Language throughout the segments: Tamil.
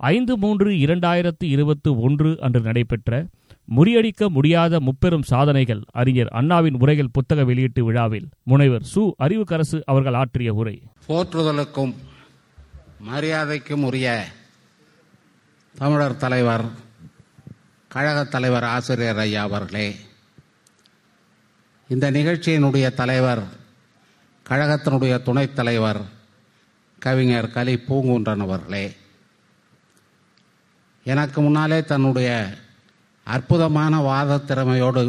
ஐந்து மூன்று இரண்டாயிரத்து இருபத்து ஒன்று அன்று நடைபெற்ற முறியடிக்க முடியாத முப்பெரும் சாதனைகள் அறிஞர் அண்ணாவின் உரைகள் புத்தக வெளியீட்டு விழாவில் முனைவர் சு. அறிவுக்கரசு அவர்கள் ஆற்றிய உரை. போற்றுதலுக்கும் மரியாதைக்கும் உரிய தமிழர் தலைவர் கழகத் தலைவர் ஆசிரியர் ஐயா அவர்களே இந்த நிகழ்ச்சியினுடைய தலைவர் கழகத்தினுடைய துணைத் தலைவர் கவிஞர் கலி பூங்குன்றன் அவர்களே எனக்கு முன்னாலே தன்னுடைய அற்புதமான வாத திறமையோடு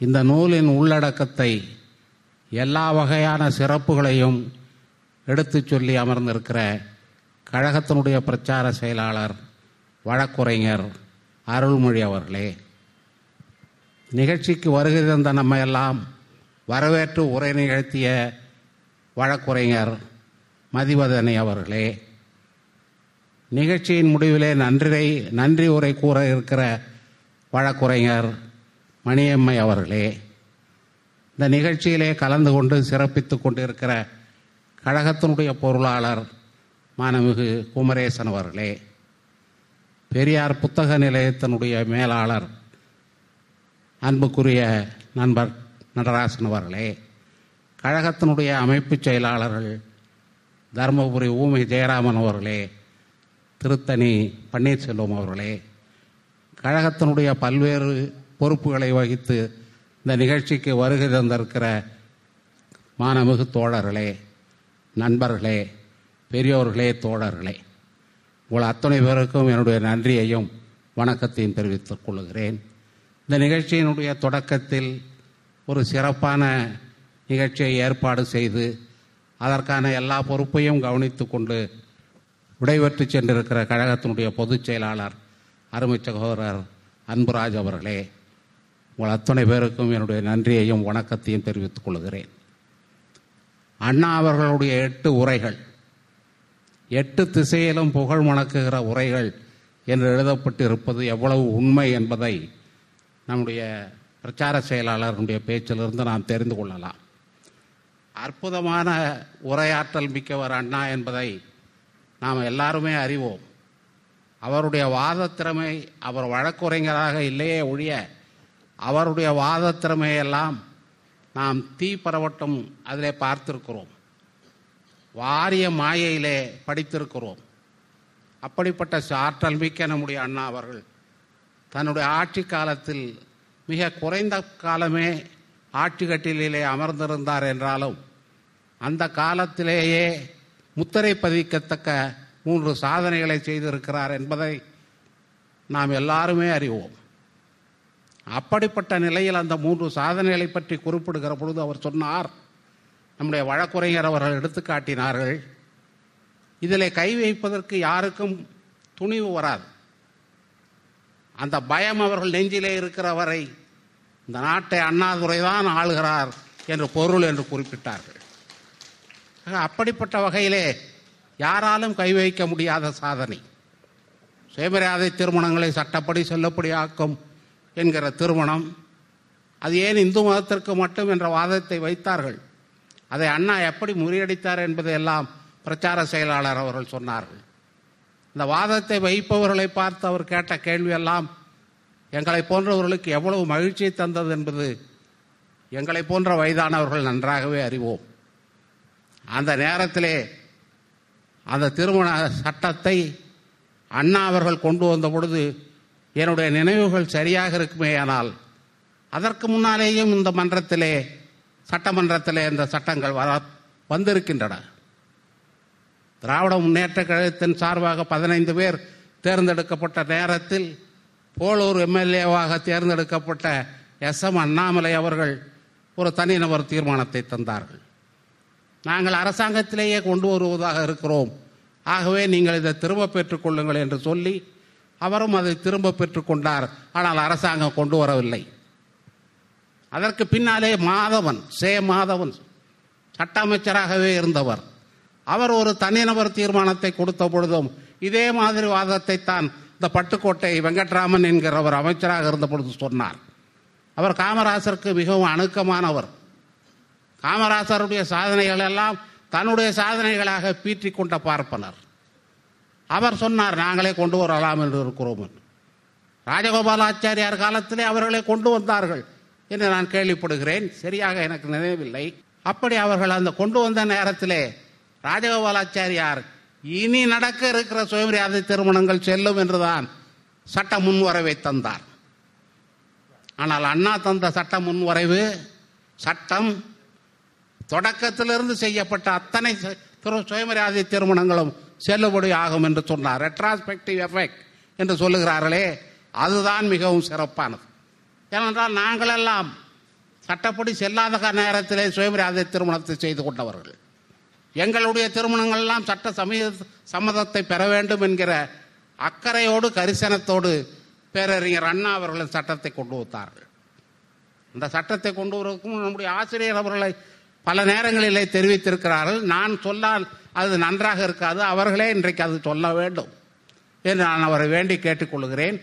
இந்த நூலின் உள்ளடக்கத்தை எல்லா வகையான சிறப்புகளையும் எடுத்துச் சொல்லி அமர்ந்திருக்கிற கழகத்தினுடைய பிரச்சார செயலாளர் வழக்குரைஞர் அருள்மொழி அவர்களே நிகழ்ச்சிக்கு வருகை தந்த நம்ம எல்லாம் வரவேற்று உரை நிகழ்த்திய வழக்குரைஞர் மதிவதனை அவர்களே நிகழ்ச்சியின் முடிவிலே நன்றி நன்றி உரை கூற இருக்கிற வழக்குரைஞர் மணியம்மை அவர்களே இந்த நிகழ்ச்சியிலே கலந்து கொண்டு சிறப்பித்து கொண்டிருக்கிற கழகத்தினுடைய பொருளாளர் மாணமிகு குமரேசன் அவர்களே பெரியார் புத்தக நிலையத்தினுடைய மேலாளர் அன்புக்குரிய நண்பர் நடராசன் அவர்களே கழகத்தினுடைய அமைப்புச் செயலாளர்கள் தருமபுரி ஊமை ஜெயராமன் அவர்களே திருத்தணி பன்னீர்செல்வம் அவர்களே கழகத்தினுடைய பல்வேறு பொறுப்புகளை வகித்து இந்த நிகழ்ச்சிக்கு வருகை தந்திருக்கிற மானமிகு தோழர்களே நண்பர்களே பெரியோர்களே தோழர்களே உங்கள் அத்தனை பேருக்கும் என்னுடைய நன்றியையும் வணக்கத்தையும் தெரிவித்துக் கொள்கிறேன். இந்த நிகழ்ச்சியினுடைய தொடக்கத்தில் ஒரு சிறப்பான நிகழ்ச்சியை ஏற்பாடு செய்து அதற்கான எல்லா பொறுப்பையும் கவனித்து கொண்டு விடைபெற்று சென்றிருக்கிற கழகத்தினுடைய பொதுச் செயலாளர் அருமை சகோதரர் அன்புராஜ் அவர்களே உங்கள் அத்தனை பேருக்கும் என்னுடைய நன்றியையும் வணக்கத்தையும் தெரிவித்துக் கொள்கிறேன். அண்ணா அவர்களுடைய எட்டு உரைகள் எட்டு திசையிலும் புகழ் மணக்குகிற உரைகள் என்று எழுதப்பட்டிருப்பது எவ்வளவு உண்மை என்பதை நம்முடைய பிரச்சார செயலாளருடைய பேச்சிலிருந்து நாம் தெரிந்து கொள்ளலாம். அற்புதமான உரையாற்றல் மிக்கவர் அண்ணா என்பதை நாம் எல்லாருமே அறிவோம். அவருடைய வாத திறமை அவர் வழக்குரைஞராக இல்லையே ஒழிய அவருடைய வாத திறமையெல்லாம் நாம் தீ பரவட்டும் அதிலே பார்த்திருக்கிறோம். வாரிய மாயையிலே படித்திருக்கிறோம். அப்படிப்பட்ட சாற்றல் மிக்க நம்முடைய அண்ணா அவர்கள் தன்னுடைய ஆட்சி காலத்தில் மிக குறைந்த காலமே ஆட்சி கட்டிலே அமர்ந்திருந்தார் என்றாலும் அந்த காலத்திலேயே முத்திரை பதிக்கத்தக்க மூன்று சாதனைகளை செய்திருக்கிறார் என்பதை நாம் எல்லாருமே அறிவோம். அப்படிப்பட்ட நிலையில் அந்த மூன்று சாதனைகளை பற்றி குறிப்பிடுகிற பொழுது அவர் சொன்னார் நம்முடைய வழக்குரைஞர் அவர்கள் எடுத்துக்காட்டினார்கள் இதில் கை வைப்பதற்கு யாருக்கும் துணிவு வராது. அந்த பயம் அவர்கள் நெஞ்சிலே இருக்கிற வரை இந்த நாட்டை அண்ணாதுரை தான் ஆளுகிறார் என்று பொருள் என்று குறிப்பிட்டார்கள். அப்படிப்பட்ட வகையிலே யாராலும் கை வைக்க முடியாத சாதனை. சுயமரியாதை திருமணங்களை சட்டப்படி செல்லுபடியாக்கும் என்கிற திருமணம். அது ஏன் இந்து மதத்திற்கு மட்டும் என்ற வாதத்தை வைத்தார்கள்? அதை அண்ணா எப்படி முறியடித்தார் என்பதையெல்லாம் பிரச்சார செயலாளர் அவர்கள் சொன்னார்கள். இந்த வாதத்தை வைப்பவர்களை பார்த்து அவர் கேட்ட கேள்வியெல்லாம் எங்களை போன்றவர்களுக்கு எவ்வளவு மகிழ்ச்சியை தந்தது என்பது எங்களை போன்ற வயதானவர்கள் நன்றாகவே அறிவோம். அந்த நேரத்திலே அந்த திருமண சட்டத்தை அண்ணா அவர்கள் கொண்டு வந்த பொழுது என்னுடைய நினைவுகள் சரியாக இருக்குமே ஆனால் அதற்கு முன்னாலேயும் இந்த மன்றத்திலே சட்டமன்றத்திலே இந்த சட்டங்கள் வர வந்திருக்கின்றன. திராவிட முன்னேற்ற கழகத்தின் சார்பாக பதினைந்து பேர் தேர்ந்தெடுக்கப்பட்ட நேரத்தில் போலூர் எம்எல்ஏவாக தேர்ந்தெடுக்கப்பட்ட எஸ் எம் அண்ணாமலை அவர்கள் ஒரு தனிநபர் தீர்மானத்தை தந்தார்கள். நாங்கள் அரசாங்கத்திலேயே கொண்டு வருவதாக இருக்கிறோம். ஆகவே நீங்கள் இதை திரும்ப பெற்றுக்கொள்ளுங்கள் என்று சொல்லி அவரும் அதை திரும்ப பெற்றுக்கொண்டார் ஆனால் அரசாங்கம் கொண்டு வரவில்லை. அதற்கு பின்னாலே மாதவன் சே மாதவன் சட்ட அமைச்சராகவே இருந்தவர். அவர் ஒரு தனிநபர் தீர்மானத்தை கொடுத்த பொழுதும் இதே மாதிரி வாதத்தை தான் இந்த பட்டுக்கோட்டை வெங்கட்ராமன் என்கிறவர் அமைச்சராக இருந்த பொழுது சொன்னார். அவர் காமராசருக்கு மிகவும் அணுக்கமானவர். காமராசருடைய சாதனைகள் எல்லாம் தன்னுடைய சாதனைகளாக பீற்றி கொண்ட பார்ப்பனர். அவர் சொன்னார் நாங்களே கொண்டு வரலாம் என்று இருக்கிறோம் ராஜகோபாலாச்சாரியார் காலத்திலே அவர்களை கொண்டு வந்தார்கள் என்று நான் கேள்விப்படுகிறேன். சரியாக எனக்கு நினைவில்லை. அப்படி அவர்கள் அந்த கொண்டு வந்த நேரத்திலே ராஜகோபாலாச்சாரியார் இனி நடக்க இருக்கிற சுயமரியாதை திருமணங்கள் செல்லும் என்றுதான் சட்ட முன்வரவை தந்தார். ஆனால் அண்ணா தந்த சட்ட முன்வரைவு சட்டம் தொடக்கத்திலிருந்து செய்யப்பட்ட அத்தனை திரு- சுயமரியாதை திருமணங்களும் செல்லுபடி ஆகும் என்று சொன்னார். ரெட்ராஸ்பெக்டிவ் எஃபெக்ட் என்று சொல்லுகிறார்களே அதுதான் மிகவும் சிறப்பானது. ஏனென்றால் நாங்களெல்லாம் சட்டப்படி செல்லாத நேரத்திலே சுயமரியாதை திருமணத்தை செய்து கொண்டவர்கள். எங்களுடைய திருமணங்கள் எல்லாம் சட்ட சமய சம்மதத்தை பெற வேண்டும் என்கிற அக்கறையோடு கரிசனத்தோடு பேரறிஞர் அண்ணா அவர்களின் சட்டத்தை கொண்டு வந்தார்கள். இந்த சட்டத்தை கொண்டு வருவதற்கும் நம்முடைய ஆசிரியர் அவர்களை பல நேரங்களிலே தெரிவித்திருக்கிறார்கள். நான் சொன்னால் அது நன்றாக இருக்காது. அவர்களே இன்றைக்கு அது சொல்ல வேண்டும் என்று நான் அவரை வேண்டி கேட்டுக்கொள்கிறேன்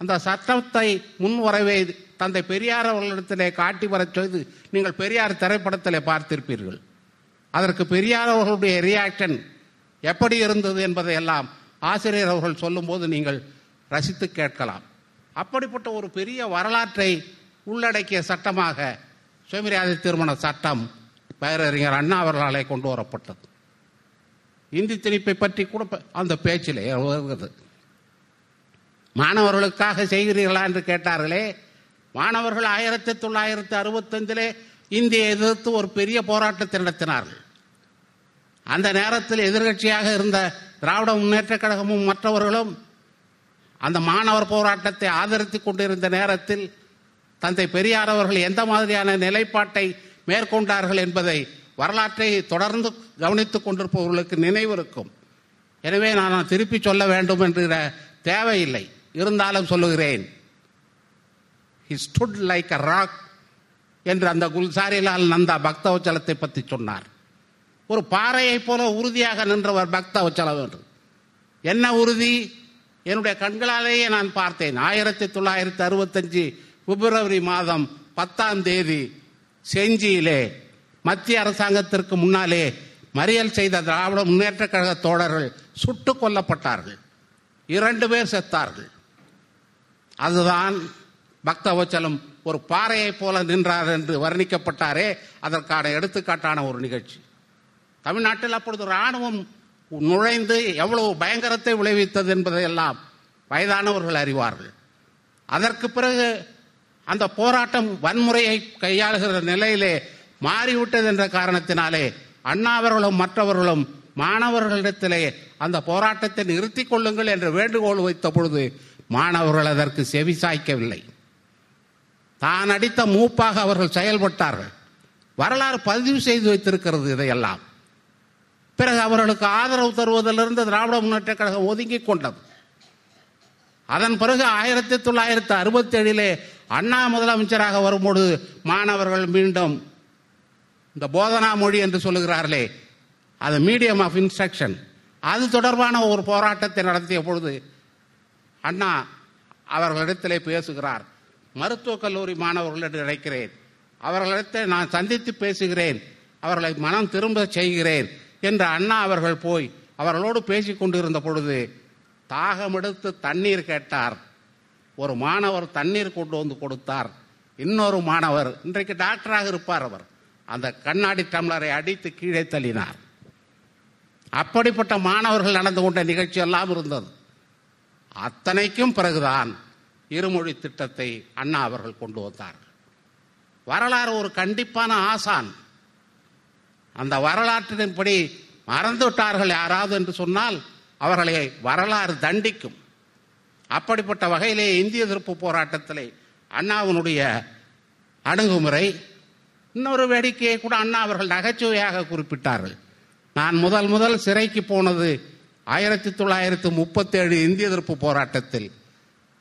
அந்த சட்டத்தை முன்வரவை தந்தை பெரியார் அவர்களிடத்திலே காட்டி வரச் செய்து நீங்கள் பெரியார் திரைப்படத்திலே பார்த்திருப்பீர்கள். அதற்கு பெரியார் அவர்களுடைய ரியாக்ஷன் எப்படி இருந்தது என்பதை எல்லாம் ஆசிரியர் அவர்கள் சொல்லும்போது நீங்கள் ரசித்து கேட்கலாம். அப்படிப்பட்ட ஒரு பெரிய வரலாற்றை உள்ளடக்கிய சட்டமாக சுயமரியாதை திருமண சட்டம் பேரறிஞர் அண்ணா அவர்களாலே கொண்டு வரப்பட்டது. இந்தி திணிப்பை பற்றி கூட அந்த பேச்சிலே வருகிறது மாணவர்களுக்காக செய்கிறீர்களா என்று கேட்டார்களே மாணவர்கள் ஆயிரத்தி தொள்ளாயிரத்தி அறுபத்தஞ்சிலே இந்தியை எதிர்த்து ஒரு பெரிய போராட்டத்தை நடத்தினார்கள். அந்த நேரத்தில் எதிர்கட்சியாக இருந்த திராவிட முன்னேற்ற கழகமும் மற்றவர்களும் அந்த மாணவர் போராட்டத்தை ஆதரித்துக் கொண்டிருந்த நேரத்தில் தந்தை பெரியார் அவர்கள் எந்த மாதிரியான நிலைப்பாட்டை மேற்கொண்டார்கள் என்பதை வரலாற்றை தொடர்ந்து கவனித்துக் கொண்டிருப்பவர்களுக்கு நினைவிருக்கும் எனவே நான் திருப்பி சொல்ல வேண்டும் என்கிற தேவையில்லை. இருந்தாலும் சொல்லுகிறேன். He stood like a rock என்று அந்த குல்சாரிலால் நந்தா பக்தவச்சலத்தை பற்றி சொன்னார். ஒரு பாறையைப் போல உறுதியாக நின்றவர் பக்தவச்சலம் என்று என்ன உறுதி? என்னுடைய கண்களாலேயே நான் பார்த்தேன். ஆயிரத்தி தொள்ளாயிரத்தி அறுபத்தஞ்சு பிப்ரவரி மாதம் பத்தாம் தேதி செஞ்சியிலே மத்திய அரசாங்கத்திற்கு முன்னாலே மறியல் செய்த திராவிட முன்னேற்ற கழக தோழர்கள் சுட்டு கொல்லப்பட்டார்கள். இரண்டு பேர் செத்தார்கள். அதுதான் பக்தவச்சலம் ஒரு பாறையைப் போல நின்றார் என்று வர்ணிக்கப்பட்டாரே அதற்கான எடுத்துக்காட்டான ஒரு நிகழ்ச்சி. தமிழ்நாட்டில் அப்பொழுது ராணுவம் நுழைந்து எவ்வளவு பயங்கரத்தை விளைவித்தது என்பதையெல்லாம் வயதானவர்கள் அறிவார்கள். அதற்கு பிறகு அந்த போராட்டம் வன்முறையை கையாளுகிற நிலையிலே மாறிவிட்டது என்ற காரணத்தினாலே அண்ணா அவர்களும் மற்றவர்களும் மாணவர்களிடத்திலே அந்த போராட்டத்தை நிறுத்தி கொள்ளுங்கள் என்ற வேண்டுகோள் வைத்த பொழுது மாணவர்கள் அதற்கு செவி சாய்க்கவில்லை. தான் அடித்த மூப்பாக அவர்கள் செயல்பட்டார்கள். வரலாறு பதிவு செய்து வைத்திருக்கிறது இதையெல்லாம். பிறகு அவர்களுக்கு ஆதரவு தருவதிலிருந்து திராவிட முன்னேற்ற கழகம் ஒதுங்கிக் கொண்டது. அதன் பிறகு ஆயிரத்தி தொள்ளாயிரத்தி அறுபத்தி ஏழிலே அண்ணா முதலமைச்சராக வரும்பொழுது மாணவர்கள் மீண்டும் இந்த போதனா மொழி என்று சொல்லுகிறார்களே அது மீடியம் ஆஃப் இன்ஸ்ட்ரக்ஷன் அது தொடர்பான ஒரு போராட்டத்தை நடத்திய பொழுது அண்ணா அவர்களிடத்திலே பேசுகிறார் மருத்துவக் கல்லூரி மாணவர்களிடம் நினைக்கிறேன். அவர்களிடத்தில் நான் சந்தித்து பேசுகிறேன். அவர்களை மனம் திரும்ப செய்கிறேன். என்று அண்ணா அவர்கள் போய் அவர்களோடு பேசிக் கொண்டிருந்த பொழுது தாகமெடுத்து தண்ணீர் கேட்டார். ஒரு மாணவர் தண்ணீர் கொண்டு வந்து கொடுத்தார். இன்னொரு மாணவர் இன்றைக்கு டாக்டராக இருப்பார் அவர். அந்த கண்ணாடி டம்ளரை அடித்து கீழே தள்ளினார். அப்படிப்பட்ட மாணவர்கள் நடந்து கொண்ட நிகழ்ச்சி எல்லாம் இருந்தது. அத்தனைக்கும் பிறகுதான் இருமொழி திட்டத்தை அண்ணா அவர்கள் கொண்டு வந்தார்கள். வரலாறு ஒரு கண்டிப்பான ஆசான். அந்த வரலாற்றின்படி மறந்து விட்டார்கள் யாராவது என்று சொன்னால் அவர்களை வரலாறு தண்டிக்கும். அப்படிப்பட்ட வகையிலே இந்திய எதிர்ப்பு போராட்டத்திலே அண்ணாவினுடைய அணுகுமுறை இன்னொரு வேடிக்கையை கூட அண்ணா அவர்கள் நகைச்சுவையாக குறிப்பிட்டார்கள். நான் முதல் முதல் சிறைக்கு போனது ஆயிரத்தி தொள்ளாயிரத்தி முப்பத்தேழு இந்திய எதிர்ப்பு போராட்டத்தில்.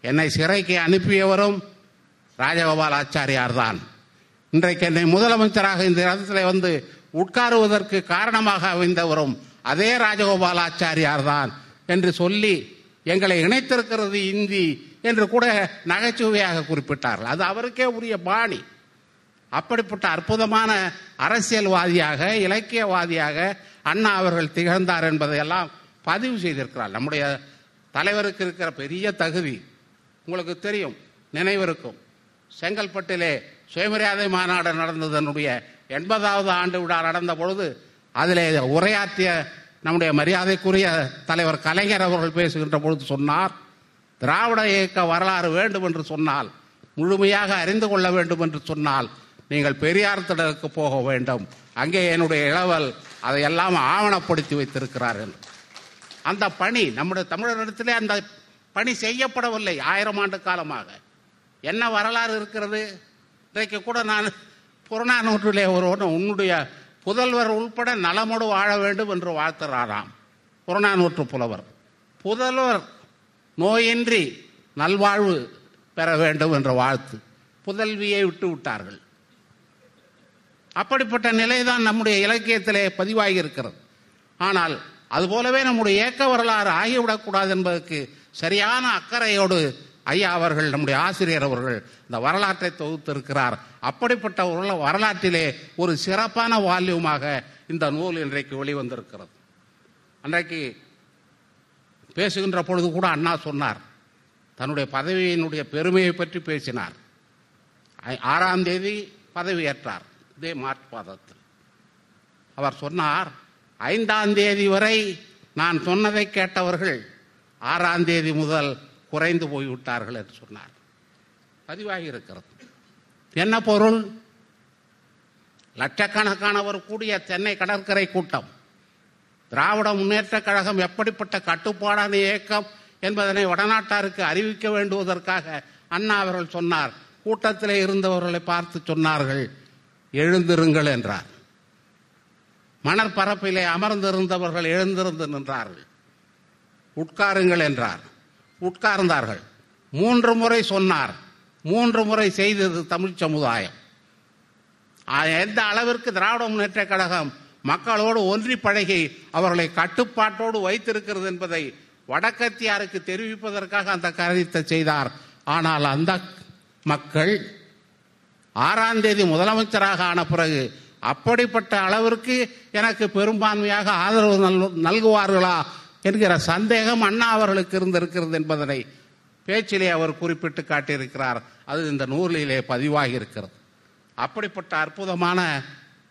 என்னை சிறைக்கு அனுப்பியவரும் ராஜகோபால் ஆச்சாரியார் தான் இன்றைக்கு என்னை முதலமைச்சராக இந்த இடத்துல வந்து உட்காருவதற்கு காரணமாக அமைந்தவரும் அதே ராஜகோபாலாச்சாரியார் தான் என்று சொல்லி எங்களை இணைத்திருக்கிறது இந்தி என்று கூட நகைச்சுவையாக குறிப்பிட்டார்கள். அது அவருக்கே உரிய பாணி. அப்படிப்பட்ட அற்புதமான அரசியல்வாதியாக இலக்கியவாதியாக அண்ணா அவர்கள் திகழ்ந்தார் என்பதையெல்லாம் பதிவு செய்திருக்கிறார். நம்முடைய தலைவருக்கு இருக்கிற பெரிய தகுதி உங்களுக்கு தெரியும் நினைவிருக்கும். செங்கல்பட்டிலே சுயமரியாதை மாநாடு நடந்ததனுடைய எண்பதாவது ஆண்டு விழா நடந்த பொழுது அதில் உரையாற்றிய நம்முடைய மரியாதைக்குரிய தலைவர் கலைஞர் அவர்கள் பேசுகின்ற பொழுது சொன்னார் திராவிட இயக்க வரலாறு வேண்டும் என்று சொன்னால் முழுமையாக அறிந்து கொள்ள வேண்டும் என்று சொன்னால் நீங்கள் பெரியார் திடலுக்கு போக வேண்டும். அங்கே என்னுடைய இளவல் அதையெல்லாம் ஆவணப்படுத்தி வைத்திருக்கிறார் என்று அந்த பணி நம்முடைய தமிழரிடத்திலே அந்த பணி செய்யப்படவில்லை ஆயிரம் ஆண்டு காலமாக. என்ன வரலாறு இருக்கிறது? இன்றைக்கு கூட நான் புறநானூற்றிலே ஒரு ஒன்று உன்னுடைய புதல்வர் உள்பட நலமோடு வாழ வேண்டும் என்று வாழ்த்துறாராம். புறநானூற்று புலவர். புதல்வர் நோயின்றி நல்வாழ்வு பெற வேண்டும் என்ற வாழ்த்து. புதல்வியை விட்டு விட்டார்கள். அப்படிப்பட்ட நிலைதான் நம்முடைய இலக்கியத்திலே பதிவாகி இருக்கிறது. ஆனால் அதுபோலவே நம்முடைய ஏக்க வரலாறு ஆகிவிடக்கூடாது என்பதற்கு சரியான அக்கறையோடு ஐயா அவர்கள் நம்முடைய ஆசிரியர் அவர்கள் இந்த வரலாற்றை தொகுத்திருக்கிறார். அப்படிப்பட்ட ஒரு வரலாற்றிலே ஒரு சிறப்பான வால்யூமாக இந்த நூல் இன்றைக்கு வெளிவந்திருக்கிறது. அன்றைக்கு பேசுகின்ற பொழுது கூட அண்ணா சொன்னார் தன்னுடைய பதவியினுடைய பெருமையை பற்றி பேசினார். ஐ- ஆறாம் தேதி பதவியேற்றார் இதே மார்ச் மாதத்தில். அவர் சொன்னார் ஐந்தாம் தேதி வரை நான் சொன்னதை கேட்டவர்கள் ஆறாம் தேதி முதல் குறைந்து போய்விட்டார்கள் என்று சொன்னார். பதிவாகி இருக்கிறது என்ன பொருள்? லட்சக்கணக்கானவர் கூடிய சென்னை கடற்கரை கூட்டம். திராவிட முன்னேற்ற கழகம் எப்படிப்பட்ட கட்டுப்பாடான இயக்கம் என்பதனை வடநாட்டாருக்கு அறிவிக்க வேண்டுவதற்காக அண்ணா அவர்கள் சொன்னார். கூட்டத்திலே இருந்தவர்களை பார்த்து சொன்னார்கள். எழுந்திருங்கள் என்றார். மணற்பரப்பிலே அமர்ந்திருந்தவர்கள் எழுந்திருந்து நின்றார்கள். உட்காருங்கள் என்றார். உட்கார்ந்தார்கள். மூன்று முறை சொன்னார். மூன்று முறை செய்தது தமிழ் சமுதாயம். எந்த அளவிற்கு திராவிட முன்னேற்ற கழகம் மக்களோடு ஒன்றி பழகி அவர்களை கட்டுப்பாட்டோடு வைத்திருக்கிறது என்பதை வடக்கத்தியாருக்கு தெரிவிப்பதற்காக அந்த காரியத்தை செய்தார். ஆனால் அந்த மக்கள் ஆறாம் தேதி முதலமைச்சராக ஆன பிறகு அப்படிப்பட்ட அளவிற்கு எனக்கு பெரும்பான்மையாக ஆதரவு நல்குவார்களா என்கிற சந்தேகம் அண்ணா அவர்களுக்கு இருந்திருக்கிறது என்பதனை பேச்சிலே அவர் குறிப்பிட்டு காட்டியிருக்கிறார். அது இந்த நூலிலே பதிவாகி இருக்கிறது. அப்படிப்பட்ட அற்புதமான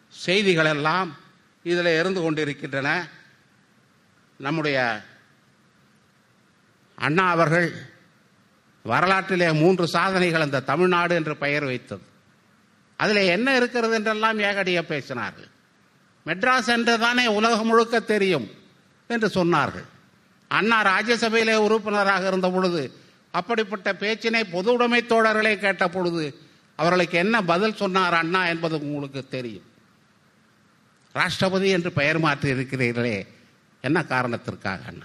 செய்திகள் எல்லாம் இதில் இருந்து கொண்டிருக்கின்றன. நம்முடைய அண்ணா அவர்கள் வரலாற்றிலே மூன்று சாதனைகள் அந்த தமிழ்நாடு என்று பெயர் வைத்தது. அதில் என்ன இருக்கிறது என்றெல்லாம் ஏகடிய பேசினார்கள். மெட்ராஸ் என்று தானே உலகம் முழுக்க தெரியும். என்று சொன்னார்கள். அண்ணா ராஜ்யசபையிலே உறுப்பினராக இருந்த பொழுது அப்படிப்பட்ட பேச்சினை பொது உடைமை தோழர்களே கேட்ட பொழுது அவர்களுக்கு என்ன பதில் சொன்னார் அண்ணா என்பது உங்களுக்கு தெரியும். ராஷ்டிரபதி என்று பெயர் மாற்றி இருக்கிறீர்களே என்ன காரணத்திற்காக அண்ணா?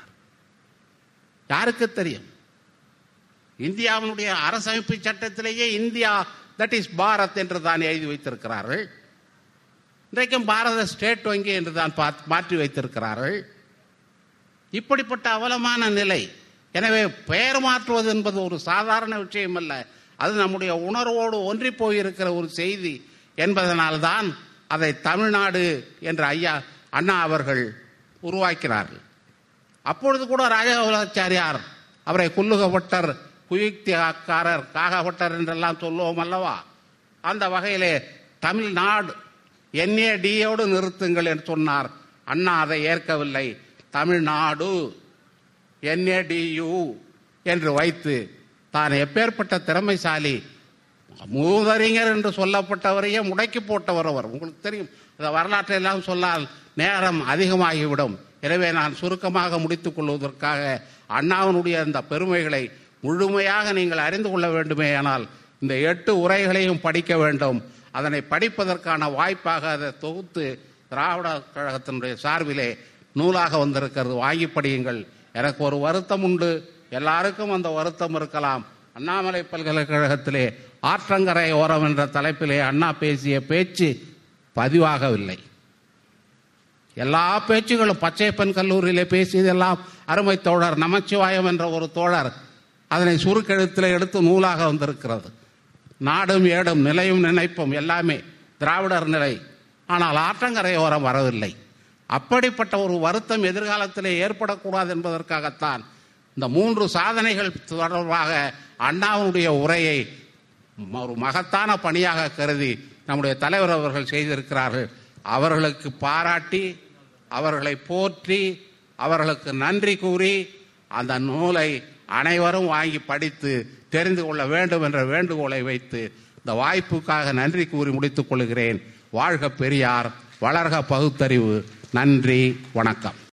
யாருக்கு தெரியும்? இந்தியாவினுடைய அரசமைப்பு சட்டத்திலேயே இந்தியா தட் இஸ் பாரத் என்று தான் எழுதி வைத்திருக்கிறார்கள். இன்றைக்கும் பாரத ஸ்டேட் வங்கி என்று தான் பாத்- மாற்றி வைத்திருக்கிறார்கள். இப்படிப்பட்ட அவலமான நிலை. எனவே பெயர் மாற்றுவது என்பது ஒரு சாதாரண விஷயம் அல்ல அது நம்முடைய உணர்வோடு ஒன்றி போயிருக்கிற ஒரு செய்தி என்பதனால்தான் அதை தமிழ்நாடு என்ற ஐயா அண்ணா அவர்கள் உருவாக்கினார்கள். அப்பொழுது கூட ராஜகோலாச்சாரியார் அவரை குல்லுகப்பட்டர் குயுக்திகாரர் காகப்பட்டர் என்றெல்லாம் சொல்லுவோம் அல்லவா? அந்த வகையிலே தமிழ்நாடு என்ஏடியோடு நிறுத்துங்கள் என்று சொன்னார். அண்ணா அதை ஏற்கவில்லை. தமிழ்நாடு என்ஏடியு என்று வைத்து தான் எப்பேற்பட்ட திறமைசாலி மூதறிஞர் என்று சொல்லப்பட்டவரையே முடக்கி போட்டவர் அவர். உங்களுக்கு தெரியும். இந்த வரலாற்றை எல்லாம் சொன்னால் நேரம் அதிகமாகிவிடும். எனவே நான் சுருக்கமாக முடித்துக் கொள்வதற்காக அண்ணாவினுடைய இந்த பெருமைகளை முழுமையாக நீங்கள் அறிந்து கொள்ள வேண்டுமே ஆனால் இந்த எட்டு உரைகளையும் படிக்க வேண்டும். அதனை படிப்பதற்கான வாய்ப்பாக அதை தொகுத்து திராவிட கழகத்தினுடைய சார்பிலே நூலாக வந்திருக்கிறது. வாங்கி படியுங்கள். எனக்கு ஒரு வருத்தம் உண்டு. எல்லாருக்கும் அந்த வருத்தம் இருக்கலாம். அண்ணாமலை பல்கலைக்கழகத்திலே ஆற்றங்கரை ஓரம் என்ற தலைப்பிலே அண்ணா பேசிய பேச்சு பதிவாகவில்லை. எல்லா பேச்சுகளும் பச்சைப்பன் கல்லூரியிலே பேசியதெல்லாம் அருமை தோழர் நமச்சிவாயம் என்ற ஒரு தோழர் அதனை சுருக்கெழுத்தில் எடுத்து நூலாக வந்திருக்கிறது. நாடும் ஏடும் நிலையும் நினைப்பும் எல்லாமே திராவிடர் நிலை. ஆனால் ஆற்றங்கரை ஓரம் வரவில்லை. அப்படிப்பட்ட ஒரு வருத்தம் எதிர்காலத்தில் ஏற்படக்கூடாது என்பதற்காகத்தான் இந்த மூன்று சாதனைகள் தொடர்பாக அண்ணாவுடைய உரையை ஒரு மகத்தான பணியாக கருதி நம்முடைய தலைவர் அவர்கள் செய்திருக்கிறார்கள். அவர்களுக்கு பாராட்டி அவர்களை போற்றி அவர்களுக்கு நன்றி கூறி அந்த நூலை அனைவரும் வாங்கி படித்து தெரிந்து கொள்ள வேண்டும் என்ற வேண்டுகோளை வைத்து இந்த வாய்ப்புக்காக நன்றி கூறி முடித்துக் கொள்கிறேன். வாழ்க பெரியார் வளர்க பகுத்தறிவு. நன்றி வணக்கம்.